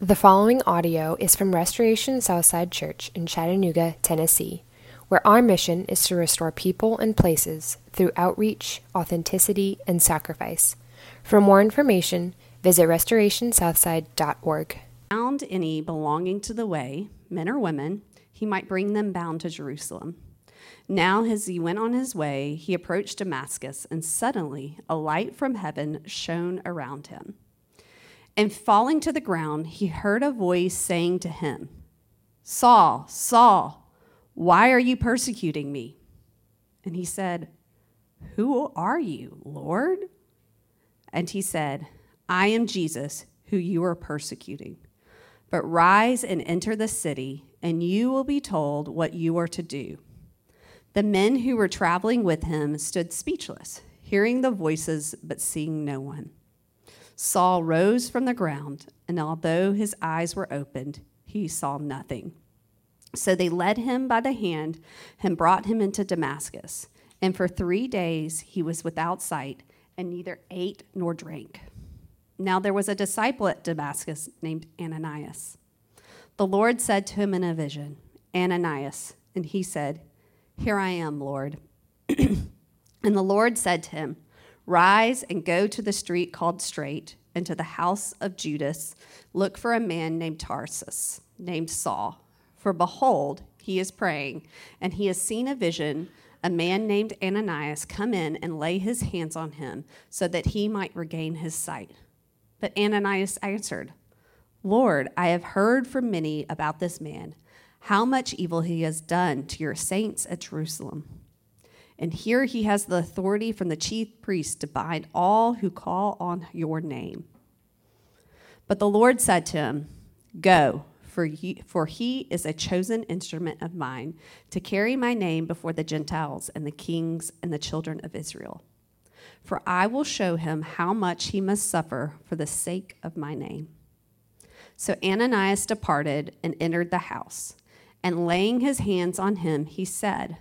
The following audio is from Restoration Southside Church in Chattanooga, Tennessee, where our mission is to restore people and places through outreach, authenticity, and sacrifice. For more information, visit restorationsouthside.org. Found any belonging to the way, men or women, he might bring them bound to Jerusalem. Now, as he went on his way, he approached Damascus, and suddenly a light from heaven shone around him. And falling to the ground, he heard a voice saying to him, Saul, Saul, why are you persecuting me? And he said, Who are you, Lord? And he said, I am Jesus, who you are persecuting. But rise and enter the city, and you will be told what you are to do. The men who were traveling with him stood speechless, hearing the voices, but seeing no one. Saul rose from the ground, and although his eyes were opened, he saw nothing. So they led him by the hand and brought him into Damascus. And for three days he was without sight, and neither ate nor drank. Now there was a disciple at Damascus named Ananias. The Lord said to him in a vision, Ananias. And he said, Here I am, Lord. and the Lord said to him, Rise and go to the street called Straight, and to the house of Judas. Look for a man named Tarsus, named Saul. For behold, he is praying, and he has seen a vision a man named Ananias come in and lay his hands on him so that he might regain his sight. But Ananias answered, Lord, I have heard from many about this man, how much evil he has done to your saints at Jerusalem. And here he has the authority from the chief priest to bind all who call on your name. But the Lord said to him, Go, for for he is a chosen instrument of mine to carry my name before the Gentiles and the kings and the children of Israel. For I will show him how much he must suffer for the sake of my name. So Ananias departed and entered the house, and laying his hands on him, he said,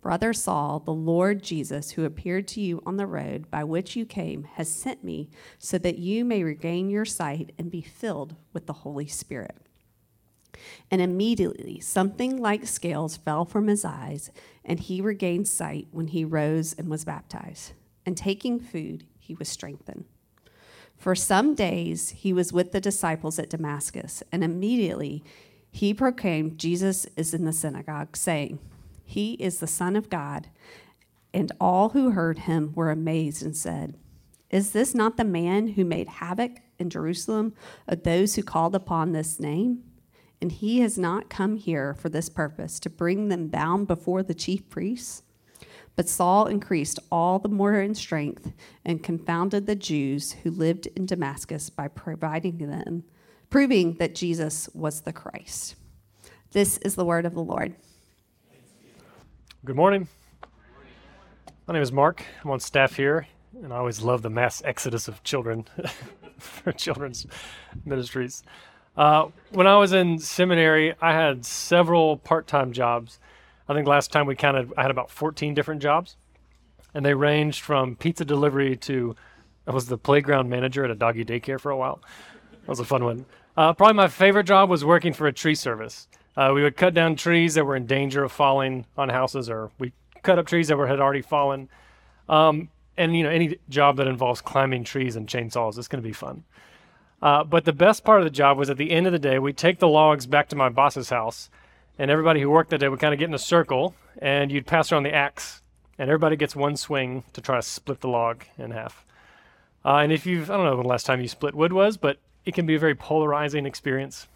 Brother Saul, the Lord Jesus, who appeared to you on the road by which you came, has sent me so that you may regain your sight and be filled with the Holy Spirit. And immediately something like scales fell from his eyes, and he regained sight when he rose and was baptized. And taking food, he was strengthened. For some days he was with the disciples at Damascus, and immediately he proclaimed Jesus is in the synagogue, saying, he is the Son of God. And all who heard him were amazed and said, Is this not the man who made havoc in Jerusalem of those who called upon this name? And he has not come here for this purpose, to bring them bound before the chief priests. But Saul increased all the more in strength and confounded the Jews who lived in Damascus by providing them, proving that Jesus was the Christ. This is the word of the Lord. Good morning. My name is Mark. I'm on staff here, and I always love the mass exodus of children for children's ministries. Uh, when I was in seminary, I had several part time jobs. I think last time we counted, I had about 14 different jobs, and they ranged from pizza delivery to I was the playground manager at a doggy daycare for a while. That was a fun one. Uh, probably my favorite job was working for a tree service. Uh, we would cut down trees that were in danger of falling on houses, or we cut up trees that were had already fallen. Um, and you know, any job that involves climbing trees and chainsaws is going to be fun. Uh, but the best part of the job was at the end of the day, we'd take the logs back to my boss's house, and everybody who worked that day would kind of get in a circle, and you'd pass around the axe, and everybody gets one swing to try to split the log in half. Uh, and if you've, I don't know when the last time you split wood was, but it can be a very polarizing experience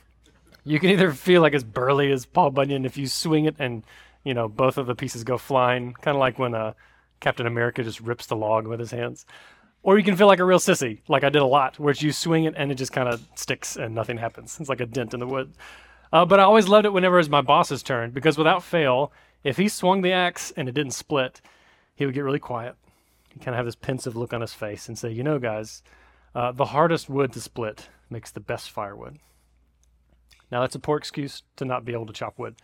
you can either feel like as burly as Paul Bunyan if you swing it and you know both of the pieces go flying, kind of like when uh, Captain America just rips the log with his hands. Or you can feel like a real sissy, like I did a lot, where you swing it and it just kind of sticks and nothing happens. It's like a dent in the wood. Uh, but I always loved it whenever it was my boss's turn because without fail, if he swung the axe and it didn't split, he would get really quiet. He kind of have this pensive look on his face and say, "You know, guys, uh, the hardest wood to split makes the best firewood." Now, that's a poor excuse to not be able to chop wood,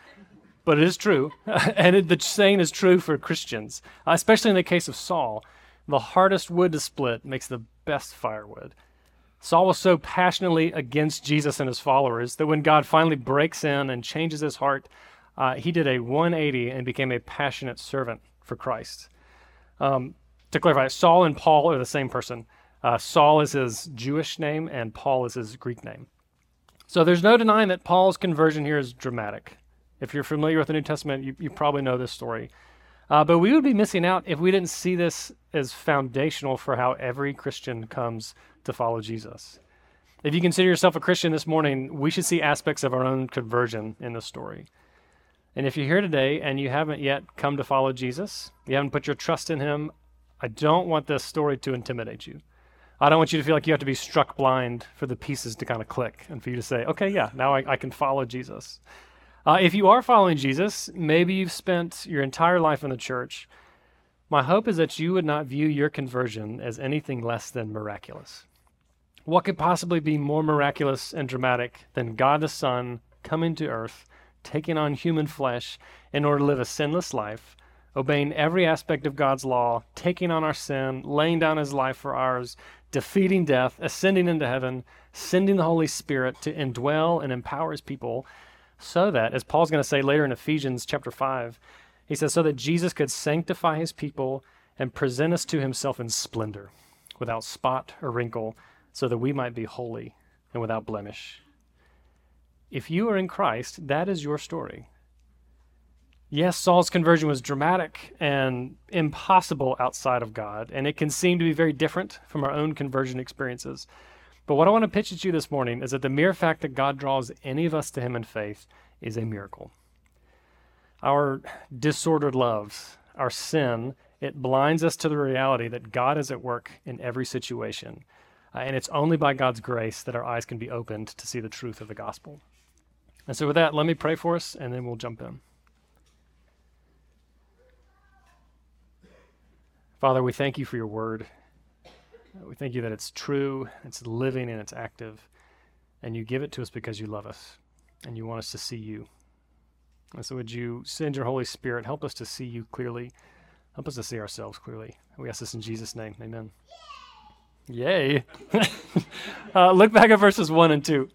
but it is true. and it, the saying is true for Christians, especially in the case of Saul. The hardest wood to split makes the best firewood. Saul was so passionately against Jesus and his followers that when God finally breaks in and changes his heart, uh, he did a 180 and became a passionate servant for Christ. Um, to clarify, Saul and Paul are the same person. Uh, Saul is his Jewish name, and Paul is his Greek name. So there's no denying that Paul's conversion here is dramatic. If you're familiar with the New Testament, you, you probably know this story. Uh, but we would be missing out if we didn't see this as foundational for how every Christian comes to follow Jesus. If you consider yourself a Christian this morning, we should see aspects of our own conversion in this story. And if you're here today and you haven't yet come to follow Jesus, you haven't put your trust in him, I don't want this story to intimidate you. I don't want you to feel like you have to be struck blind for the pieces to kind of click and for you to say, okay, yeah, now I, I can follow Jesus. Uh, if you are following Jesus, maybe you've spent your entire life in the church. My hope is that you would not view your conversion as anything less than miraculous. What could possibly be more miraculous and dramatic than God the Son coming to earth, taking on human flesh in order to live a sinless life, obeying every aspect of God's law, taking on our sin, laying down his life for ours, defeating death, ascending into heaven, sending the Holy Spirit to indwell and empower his people, so that, as Paul's going to say later in Ephesians chapter 5, he says, so that Jesus could sanctify his people and present us to himself in splendor, without spot or wrinkle, so that we might be holy and without blemish. If you are in Christ, that is your story. Yes, Saul's conversion was dramatic and impossible outside of God, and it can seem to be very different from our own conversion experiences. But what I want to pitch at you this morning is that the mere fact that God draws any of us to Him in faith is a miracle. Our disordered loves, our sin, it blinds us to the reality that God is at work in every situation. Uh, and it's only by God's grace that our eyes can be opened to see the truth of the gospel. And so, with that, let me pray for us, and then we'll jump in. Father, we thank you for your word. We thank you that it's true, it's living, and it's active. And you give it to us because you love us and you want us to see you. And so, would you send your Holy Spirit, help us to see you clearly, help us to see ourselves clearly. We ask this in Jesus' name. Amen. Yay. uh, look back at verses 1 and 2.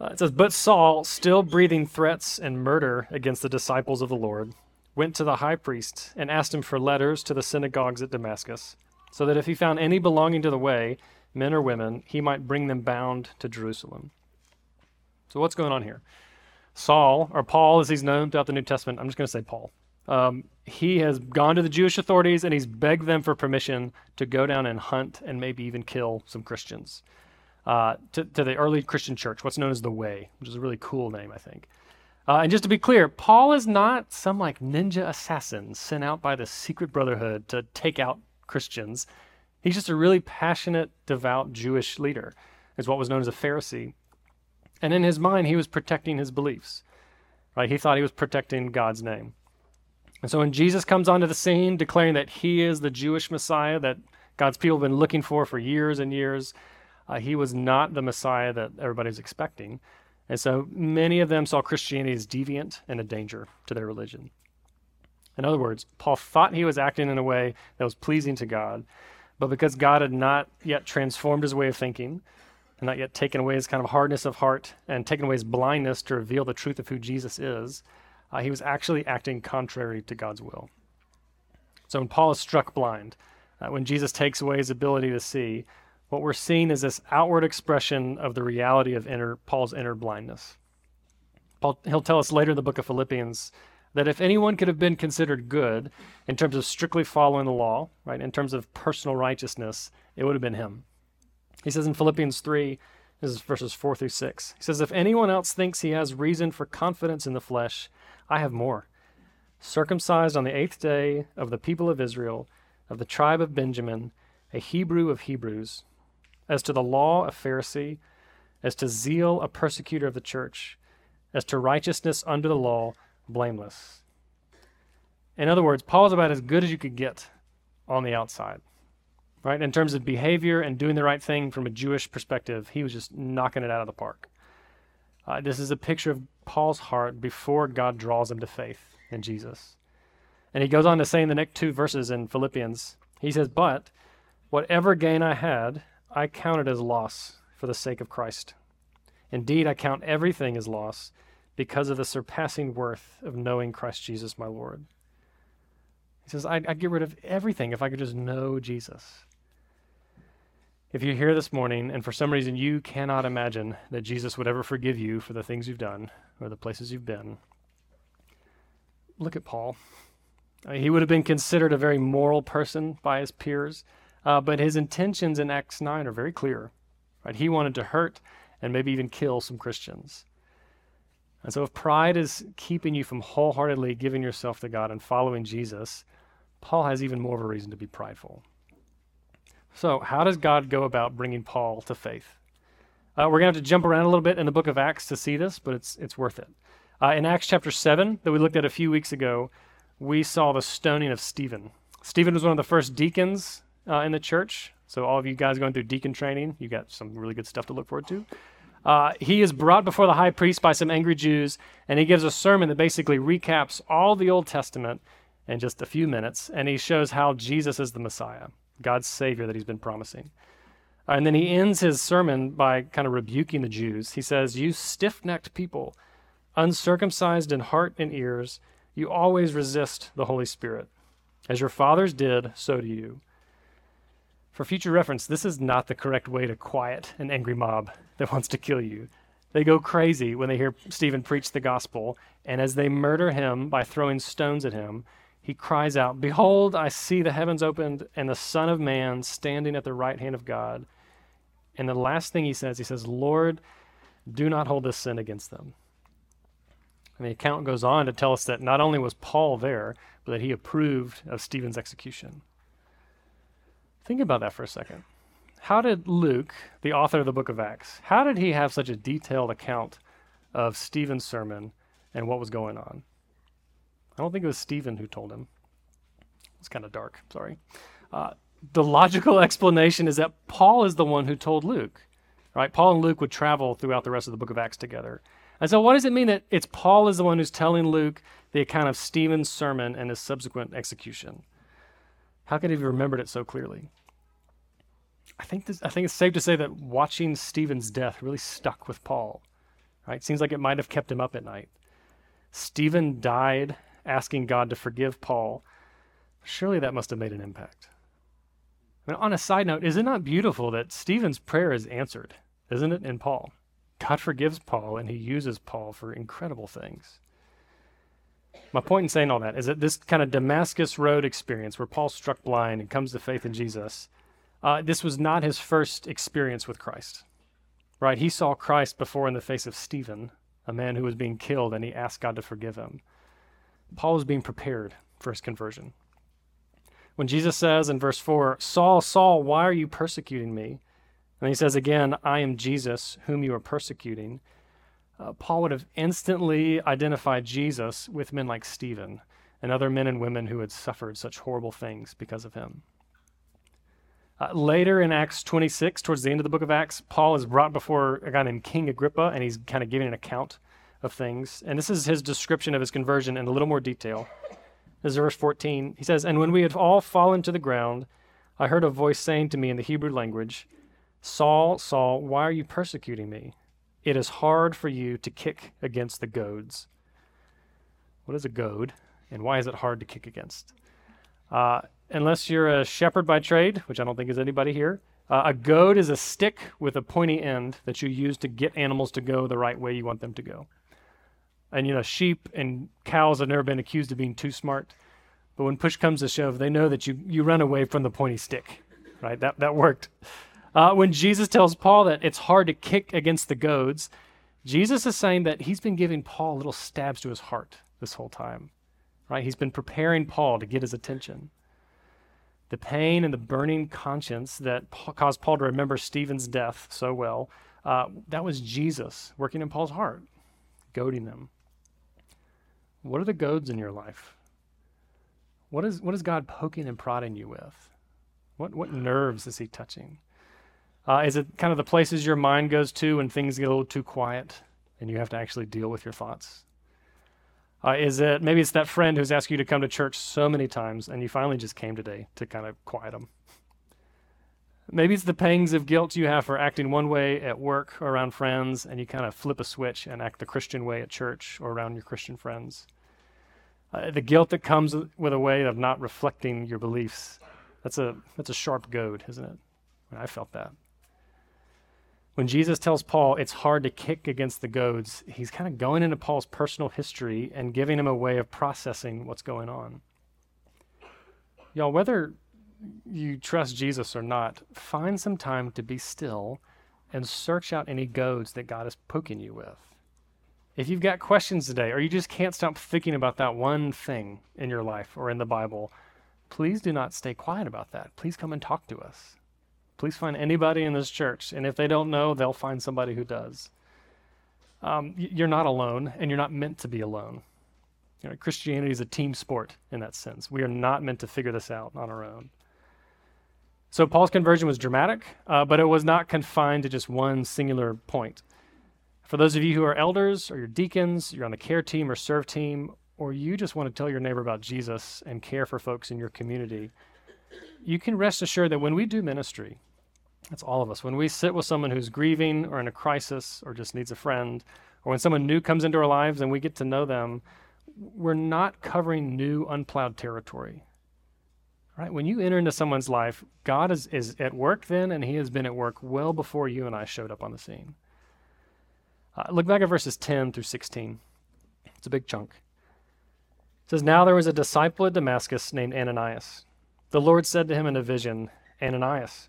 Uh, it says, But Saul, still breathing threats and murder against the disciples of the Lord, went to the high priest and asked him for letters to the synagogues at Damascus, so that if he found any belonging to the way, men or women, he might bring them bound to Jerusalem. So, what's going on here? Saul, or Paul as he's known throughout the New Testament, I'm just going to say Paul. Um, he has gone to the Jewish authorities and he's begged them for permission to go down and hunt and maybe even kill some Christians. Uh, to, to the early Christian church, what's known as the Way, which is a really cool name, I think. Uh, and just to be clear, Paul is not some like ninja assassin sent out by the secret brotherhood to take out Christians. He's just a really passionate, devout Jewish leader, is what was known as a Pharisee. And in his mind, he was protecting his beliefs. Right? He thought he was protecting God's name. And so when Jesus comes onto the scene declaring that he is the Jewish Messiah that God's people have been looking for for years and years, uh, he was not the Messiah that everybody's expecting. And so many of them saw Christianity as deviant and a danger to their religion. In other words, Paul thought he was acting in a way that was pleasing to God, but because God had not yet transformed his way of thinking, and not yet taken away his kind of hardness of heart and taken away his blindness to reveal the truth of who Jesus is, uh, he was actually acting contrary to God's will. So when Paul is struck blind, uh, when Jesus takes away his ability to see, what we're seeing is this outward expression of the reality of inner, Paul's inner blindness. Paul, he'll tell us later in the book of Philippians that if anyone could have been considered good in terms of strictly following the law, right, in terms of personal righteousness, it would have been him. He says in Philippians 3, this is verses 4 through 6. He says, If anyone else thinks he has reason for confidence in the flesh, I have more. Circumcised on the eighth day of the people of Israel, of the tribe of Benjamin, a Hebrew of Hebrews, as to the law, a Pharisee, as to zeal, a persecutor of the church, as to righteousness under the law, blameless. In other words, Paul is about as good as you could get on the outside. Right? In terms of behavior and doing the right thing from a Jewish perspective, he was just knocking it out of the park. Uh, this is a picture of Paul's heart before God draws him to faith in Jesus. And he goes on to say in the next two verses in Philippians, he says, But whatever gain I had, I count it as loss for the sake of Christ. Indeed, I count everything as loss because of the surpassing worth of knowing Christ Jesus my Lord. He says, I'd, I'd get rid of everything if I could just know Jesus. If you're here this morning and for some reason you cannot imagine that Jesus would ever forgive you for the things you've done or the places you've been, look at Paul. I mean, he would have been considered a very moral person by his peers, uh, but his intentions in Acts 9 are very clear. Right? He wanted to hurt and maybe even kill some Christians. And so, if pride is keeping you from wholeheartedly giving yourself to God and following Jesus, Paul has even more of a reason to be prideful. So, how does God go about bringing Paul to faith? Uh, we're going to have to jump around a little bit in the book of Acts to see this, but it's, it's worth it. Uh, in Acts chapter 7, that we looked at a few weeks ago, we saw the stoning of Stephen. Stephen was one of the first deacons uh, in the church. So, all of you guys going through deacon training, you got some really good stuff to look forward to. Uh, he is brought before the high priest by some angry Jews, and he gives a sermon that basically recaps all the Old Testament in just a few minutes, and he shows how Jesus is the Messiah, God's Savior that he's been promising. And then he ends his sermon by kind of rebuking the Jews. He says, You stiff necked people, uncircumcised in heart and ears, you always resist the Holy Spirit. As your fathers did, so do you. For future reference, this is not the correct way to quiet an angry mob that wants to kill you. They go crazy when they hear Stephen preach the gospel, and as they murder him by throwing stones at him, he cries out, Behold, I see the heavens opened and the Son of Man standing at the right hand of God. And the last thing he says, he says, Lord, do not hold this sin against them. And the account goes on to tell us that not only was Paul there, but that he approved of Stephen's execution. Think about that for a second. How did Luke, the author of the book of Acts, how did he have such a detailed account of Stephen's sermon and what was going on? I don't think it was Stephen who told him. It's kind of dark, sorry. Uh, the logical explanation is that Paul is the one who told Luke. Right? Paul and Luke would travel throughout the rest of the book of Acts together. And so, what does it mean that it's Paul is the one who's telling Luke the account of Stephen's sermon and his subsequent execution? How could he have remembered it so clearly? I think this, I think it's safe to say that watching Stephen's death really stuck with Paul. Right? Seems like it might have kept him up at night. Stephen died asking God to forgive Paul. Surely that must have made an impact. I mean, on a side note, is it not beautiful that Stephen's prayer is answered, isn't it, in Paul? God forgives Paul and he uses Paul for incredible things. My point in saying all that is that this kind of Damascus Road experience where Paul struck blind and comes to faith in Jesus, uh, this was not his first experience with Christ. Right? He saw Christ before in the face of Stephen, a man who was being killed, and he asked God to forgive him. Paul was being prepared for his conversion. When Jesus says in verse 4, Saul, Saul, why are you persecuting me? And he says again, I am Jesus, whom you are persecuting uh, Paul would have instantly identified Jesus with men like Stephen and other men and women who had suffered such horrible things because of him. Uh, later in Acts 26, towards the end of the book of Acts, Paul is brought before a guy named King Agrippa, and he's kind of giving an account of things. And this is his description of his conversion in a little more detail. This is verse 14. He says, And when we had all fallen to the ground, I heard a voice saying to me in the Hebrew language, Saul, Saul, why are you persecuting me? It is hard for you to kick against the goads. What is a goad, and why is it hard to kick against? Uh, unless you're a shepherd by trade, which I don't think is anybody here, uh, a goad is a stick with a pointy end that you use to get animals to go the right way you want them to go. And you know, sheep and cows have never been accused of being too smart, but when push comes to shove, they know that you you run away from the pointy stick, right? That that worked. Uh, when Jesus tells Paul that it's hard to kick against the goads, Jesus is saying that he's been giving Paul little stabs to his heart this whole time. Right? He's been preparing Paul to get his attention. The pain and the burning conscience that caused Paul to remember Stephen's death so well, uh, that was Jesus working in Paul's heart, goading him. What are the goads in your life? What is, what is God poking and prodding you with? What, what nerves is he touching? Uh, is it kind of the places your mind goes to when things get a little too quiet and you have to actually deal with your thoughts? Uh, is it maybe it's that friend who's asked you to come to church so many times and you finally just came today to kind of quiet them? Maybe it's the pangs of guilt you have for acting one way at work or around friends, and you kind of flip a switch and act the Christian way at church or around your Christian friends. Uh, the guilt that comes with a way of not reflecting your beliefs. That's a, that's a sharp goad, isn't it? I felt that. When Jesus tells Paul it's hard to kick against the goads, he's kind of going into Paul's personal history and giving him a way of processing what's going on. Y'all, whether you trust Jesus or not, find some time to be still and search out any goads that God is poking you with. If you've got questions today, or you just can't stop thinking about that one thing in your life or in the Bible, please do not stay quiet about that. Please come and talk to us. Please find anybody in this church, and if they don't know, they'll find somebody who does. Um, you're not alone, and you're not meant to be alone. You know, Christianity is a team sport in that sense. We are not meant to figure this out on our own. So Paul's conversion was dramatic, uh, but it was not confined to just one singular point. For those of you who are elders or you're deacons, you're on the care team or serve team, or you just want to tell your neighbor about Jesus and care for folks in your community, you can rest assured that when we do ministry, that's all of us, when we sit with someone who's grieving or in a crisis or just needs a friend, or when someone new comes into our lives and we get to know them, we're not covering new unplowed territory. Right? When you enter into someone's life, God is, is at work then, and He has been at work well before you and I showed up on the scene. Uh, look back at verses 10 through 16. It's a big chunk. It says, Now there was a disciple at Damascus named Ananias. The Lord said to him in a vision, Ananias.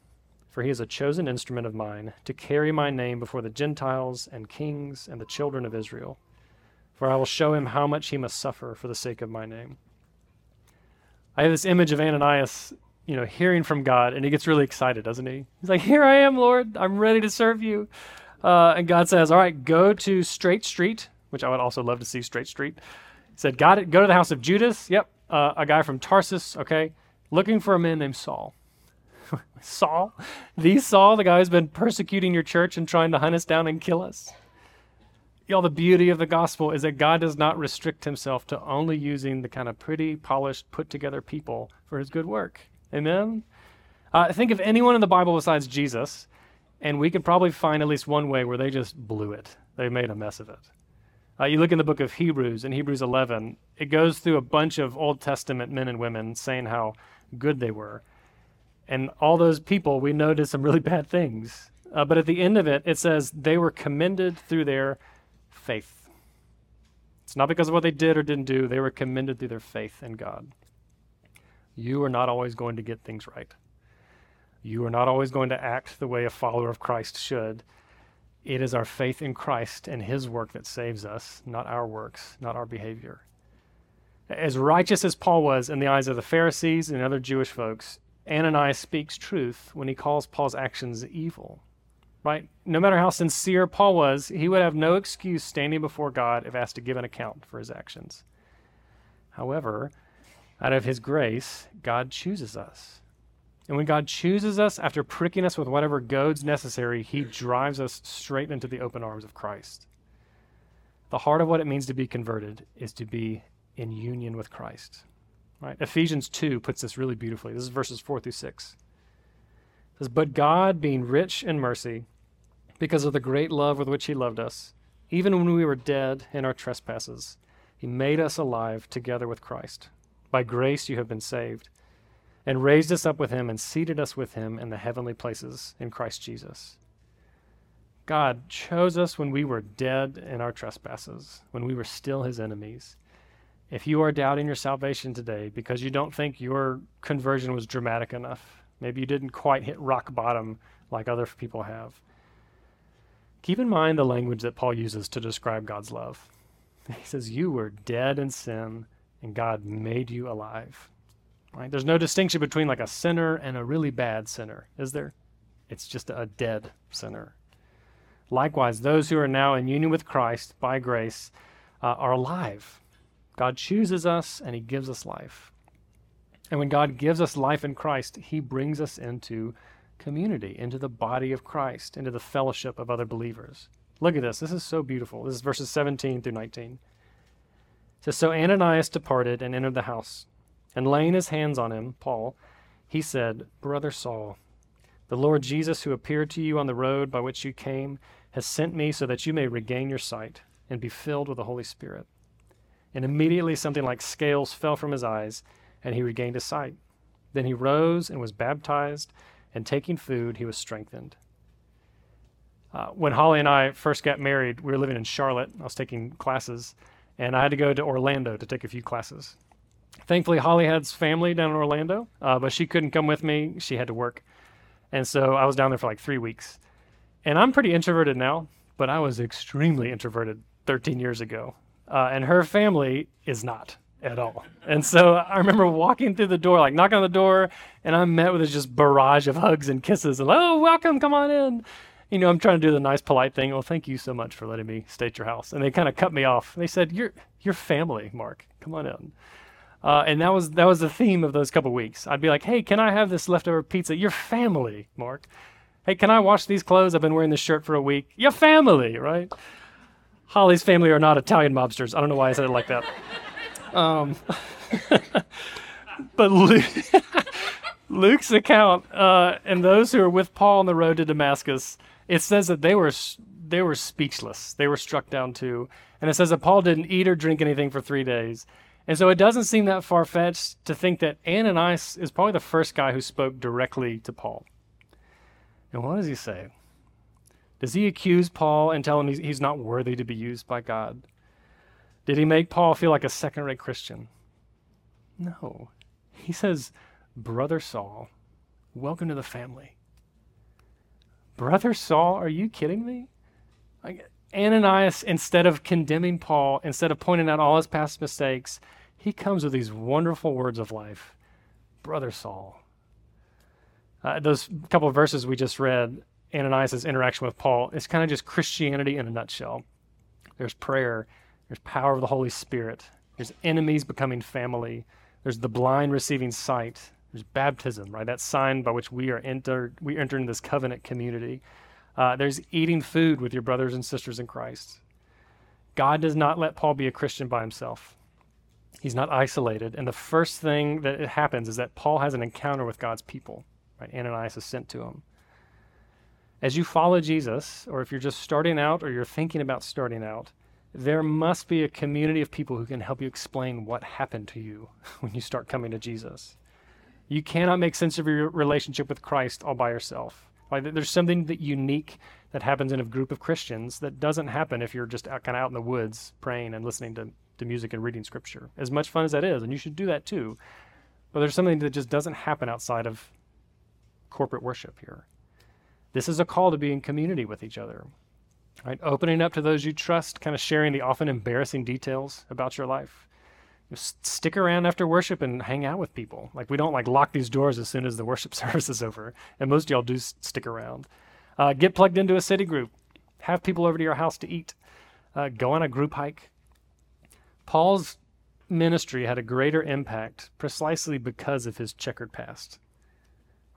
for he is a chosen instrument of mine to carry my name before the Gentiles and kings and the children of Israel. For I will show him how much he must suffer for the sake of my name. I have this image of Ananias, you know, hearing from God, and he gets really excited, doesn't he? He's like, Here I am, Lord. I'm ready to serve you. Uh, and God says, All right, go to Straight Street, which I would also love to see Straight Street. He said, Got it. Go to the house of Judas. Yep. Uh, a guy from Tarsus, okay, looking for a man named Saul. Saul? The Saul, the guy who's been persecuting your church and trying to hunt us down and kill us? Y'all, the beauty of the gospel is that God does not restrict himself to only using the kind of pretty, polished, put together people for his good work. Amen? Uh, think of anyone in the Bible besides Jesus, and we could probably find at least one way where they just blew it. They made a mess of it. Uh, you look in the book of Hebrews, in Hebrews 11, it goes through a bunch of Old Testament men and women saying how good they were. And all those people we know did some really bad things. Uh, but at the end of it, it says they were commended through their faith. It's not because of what they did or didn't do, they were commended through their faith in God. You are not always going to get things right. You are not always going to act the way a follower of Christ should. It is our faith in Christ and his work that saves us, not our works, not our behavior. As righteous as Paul was in the eyes of the Pharisees and other Jewish folks, Ananias speaks truth when he calls Paul's actions evil right? No matter how sincere Paul was, he would have no excuse standing before God if asked to give an account for his actions. However, out of his grace, God chooses us. And when God chooses us after pricking us with whatever goads necessary, he drives us straight into the open arms of Christ. The heart of what it means to be converted is to be in union with Christ. Right? Ephesians 2 puts this really beautifully. This is verses 4 through 6 It says, But God, being rich in mercy, because of the great love with which He loved us, even when we were dead in our trespasses, He made us alive together with Christ. By grace you have been saved, and raised us up with Him and seated us with Him in the heavenly places in Christ Jesus. God chose us when we were dead in our trespasses, when we were still His enemies. If you are doubting your salvation today because you don't think your conversion was dramatic enough, Maybe you didn't quite hit rock bottom like other people have. Keep in mind the language that Paul uses to describe God's love. He says, You were dead in sin, and God made you alive. Right? There's no distinction between like a sinner and a really bad sinner, is there? It's just a dead sinner. Likewise, those who are now in union with Christ by grace uh, are alive. God chooses us and He gives us life. And when God gives us life in Christ, He brings us into community, into the body of Christ, into the fellowship of other believers. Look at this. This is so beautiful. This is verses 17 through 19. It says, So Ananias departed and entered the house. And laying his hands on him, Paul, he said, Brother Saul, the Lord Jesus, who appeared to you on the road by which you came, has sent me so that you may regain your sight and be filled with the Holy Spirit. And immediately something like scales fell from his eyes, and he regained his sight. Then he rose and was baptized, and taking food, he was strengthened. Uh, when Holly and I first got married, we were living in Charlotte. I was taking classes, and I had to go to Orlando to take a few classes. Thankfully, Holly has family down in Orlando, uh, but she couldn't come with me. She had to work. And so I was down there for like three weeks. And I'm pretty introverted now, but I was extremely introverted 13 years ago. Uh, and her family is not at all. And so I remember walking through the door, like knocking on the door, and I'm met with this just barrage of hugs and kisses. And, oh, welcome, come on in. You know, I'm trying to do the nice, polite thing. Well, thank you so much for letting me stay at your house. And they kind of cut me off. They said, "You're you're family, Mark. Come on in." Uh, and that was that was the theme of those couple weeks. I'd be like, "Hey, can I have this leftover pizza?" You're family, Mark. Hey, can I wash these clothes? I've been wearing this shirt for a week. You're family, right? Holly's family are not Italian mobsters. I don't know why I said it like that. Um, but Luke, Luke's account uh, and those who are with Paul on the road to Damascus, it says that they were they were speechless. They were struck down too, and it says that Paul didn't eat or drink anything for three days. And so it doesn't seem that far fetched to think that Ananias is probably the first guy who spoke directly to Paul. And what does he say? Does he accuse Paul and tell him he's, he's not worthy to be used by God? Did he make Paul feel like a second rate Christian? No. He says, Brother Saul, welcome to the family. Brother Saul, are you kidding me? Like, Ananias, instead of condemning Paul, instead of pointing out all his past mistakes, he comes with these wonderful words of life. Brother Saul. Uh, those couple of verses we just read, Ananias' interaction with Paul, is kind of just Christianity in a nutshell. There's prayer, there's power of the Holy Spirit, there's enemies becoming family, there's the blind receiving sight, there's baptism, right? That sign by which we are entered, we enter into this covenant community. Uh, there's eating food with your brothers and sisters in Christ. God does not let Paul be a Christian by himself. He's not isolated. And the first thing that happens is that Paul has an encounter with God's people. Right? Ananias is sent to him. As you follow Jesus, or if you're just starting out or you're thinking about starting out, there must be a community of people who can help you explain what happened to you when you start coming to Jesus. You cannot make sense of your relationship with Christ all by yourself. Like there's something that unique that happens in a group of Christians that doesn't happen if you're just out, kind of out in the woods praying and listening to, to music and reading scripture. As much fun as that is, and you should do that too. But there's something that just doesn't happen outside of corporate worship here. This is a call to be in community with each other. Right? Opening up to those you trust, kind of sharing the often embarrassing details about your life. Stick around after worship and hang out with people. Like we don't like lock these doors as soon as the worship service is over, and most y'all do stick around. Uh, get plugged into a city group. Have people over to your house to eat. Uh, go on a group hike. Paul's ministry had a greater impact precisely because of his checkered past.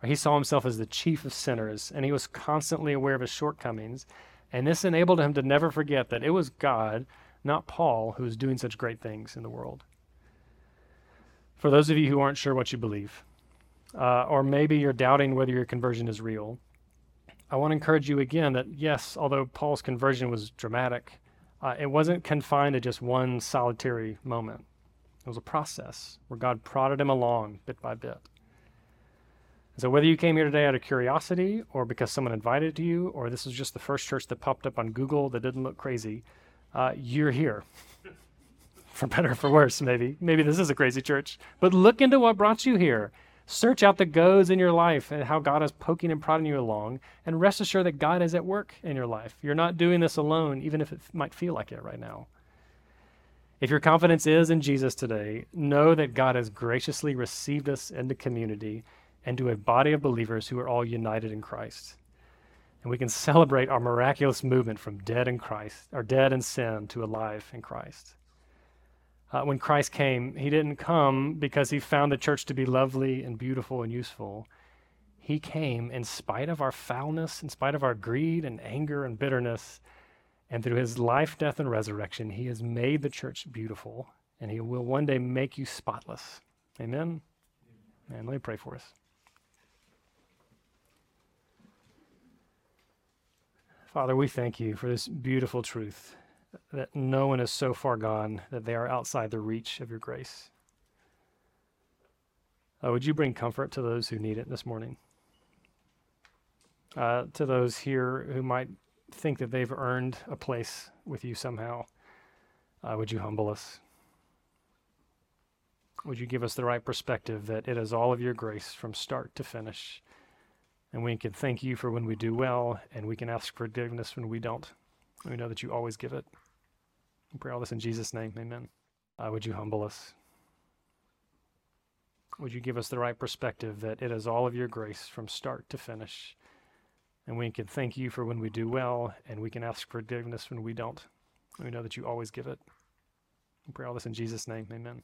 He saw himself as the chief of sinners, and he was constantly aware of his shortcomings. And this enabled him to never forget that it was God, not Paul, who was doing such great things in the world for those of you who aren't sure what you believe, uh, or maybe you're doubting whether your conversion is real, I want to encourage you again that yes, although Paul's conversion was dramatic, uh, it wasn't confined to just one solitary moment. It was a process where God prodded him along bit by bit. So, whether you came here today out of curiosity or because someone invited you, or this is just the first church that popped up on Google that didn't look crazy, uh, you're here. for better or for worse, maybe. Maybe this is a crazy church. But look into what brought you here. Search out the goads in your life and how God is poking and prodding you along, and rest assured that God is at work in your life. You're not doing this alone, even if it might feel like it right now. If your confidence is in Jesus today, know that God has graciously received us into community and to a body of believers who are all united in Christ. And we can celebrate our miraculous movement from dead in Christ, or dead in sin to alive in Christ. Uh, when Christ came, he didn't come because he found the church to be lovely and beautiful and useful. He came in spite of our foulness, in spite of our greed and anger and bitterness. And through his life, death, and resurrection, he has made the church beautiful, and he will one day make you spotless. Amen? And let me pray for us. Father, we thank you for this beautiful truth that no one is so far gone that they are outside the reach of your grace. Uh, would you bring comfort to those who need it this morning? Uh, to those here who might think that they've earned a place with you somehow, uh, would you humble us? Would you give us the right perspective that it is all of your grace from start to finish? And we can thank you for when we do well, and we can ask forgiveness when we don't. We know that you always give it. We pray all this in Jesus' name. Amen. Uh, would you humble us? Would you give us the right perspective that it is all of your grace from start to finish? And we can thank you for when we do well, and we can ask forgiveness when we don't. We know that you always give it. We pray all this in Jesus' name. Amen.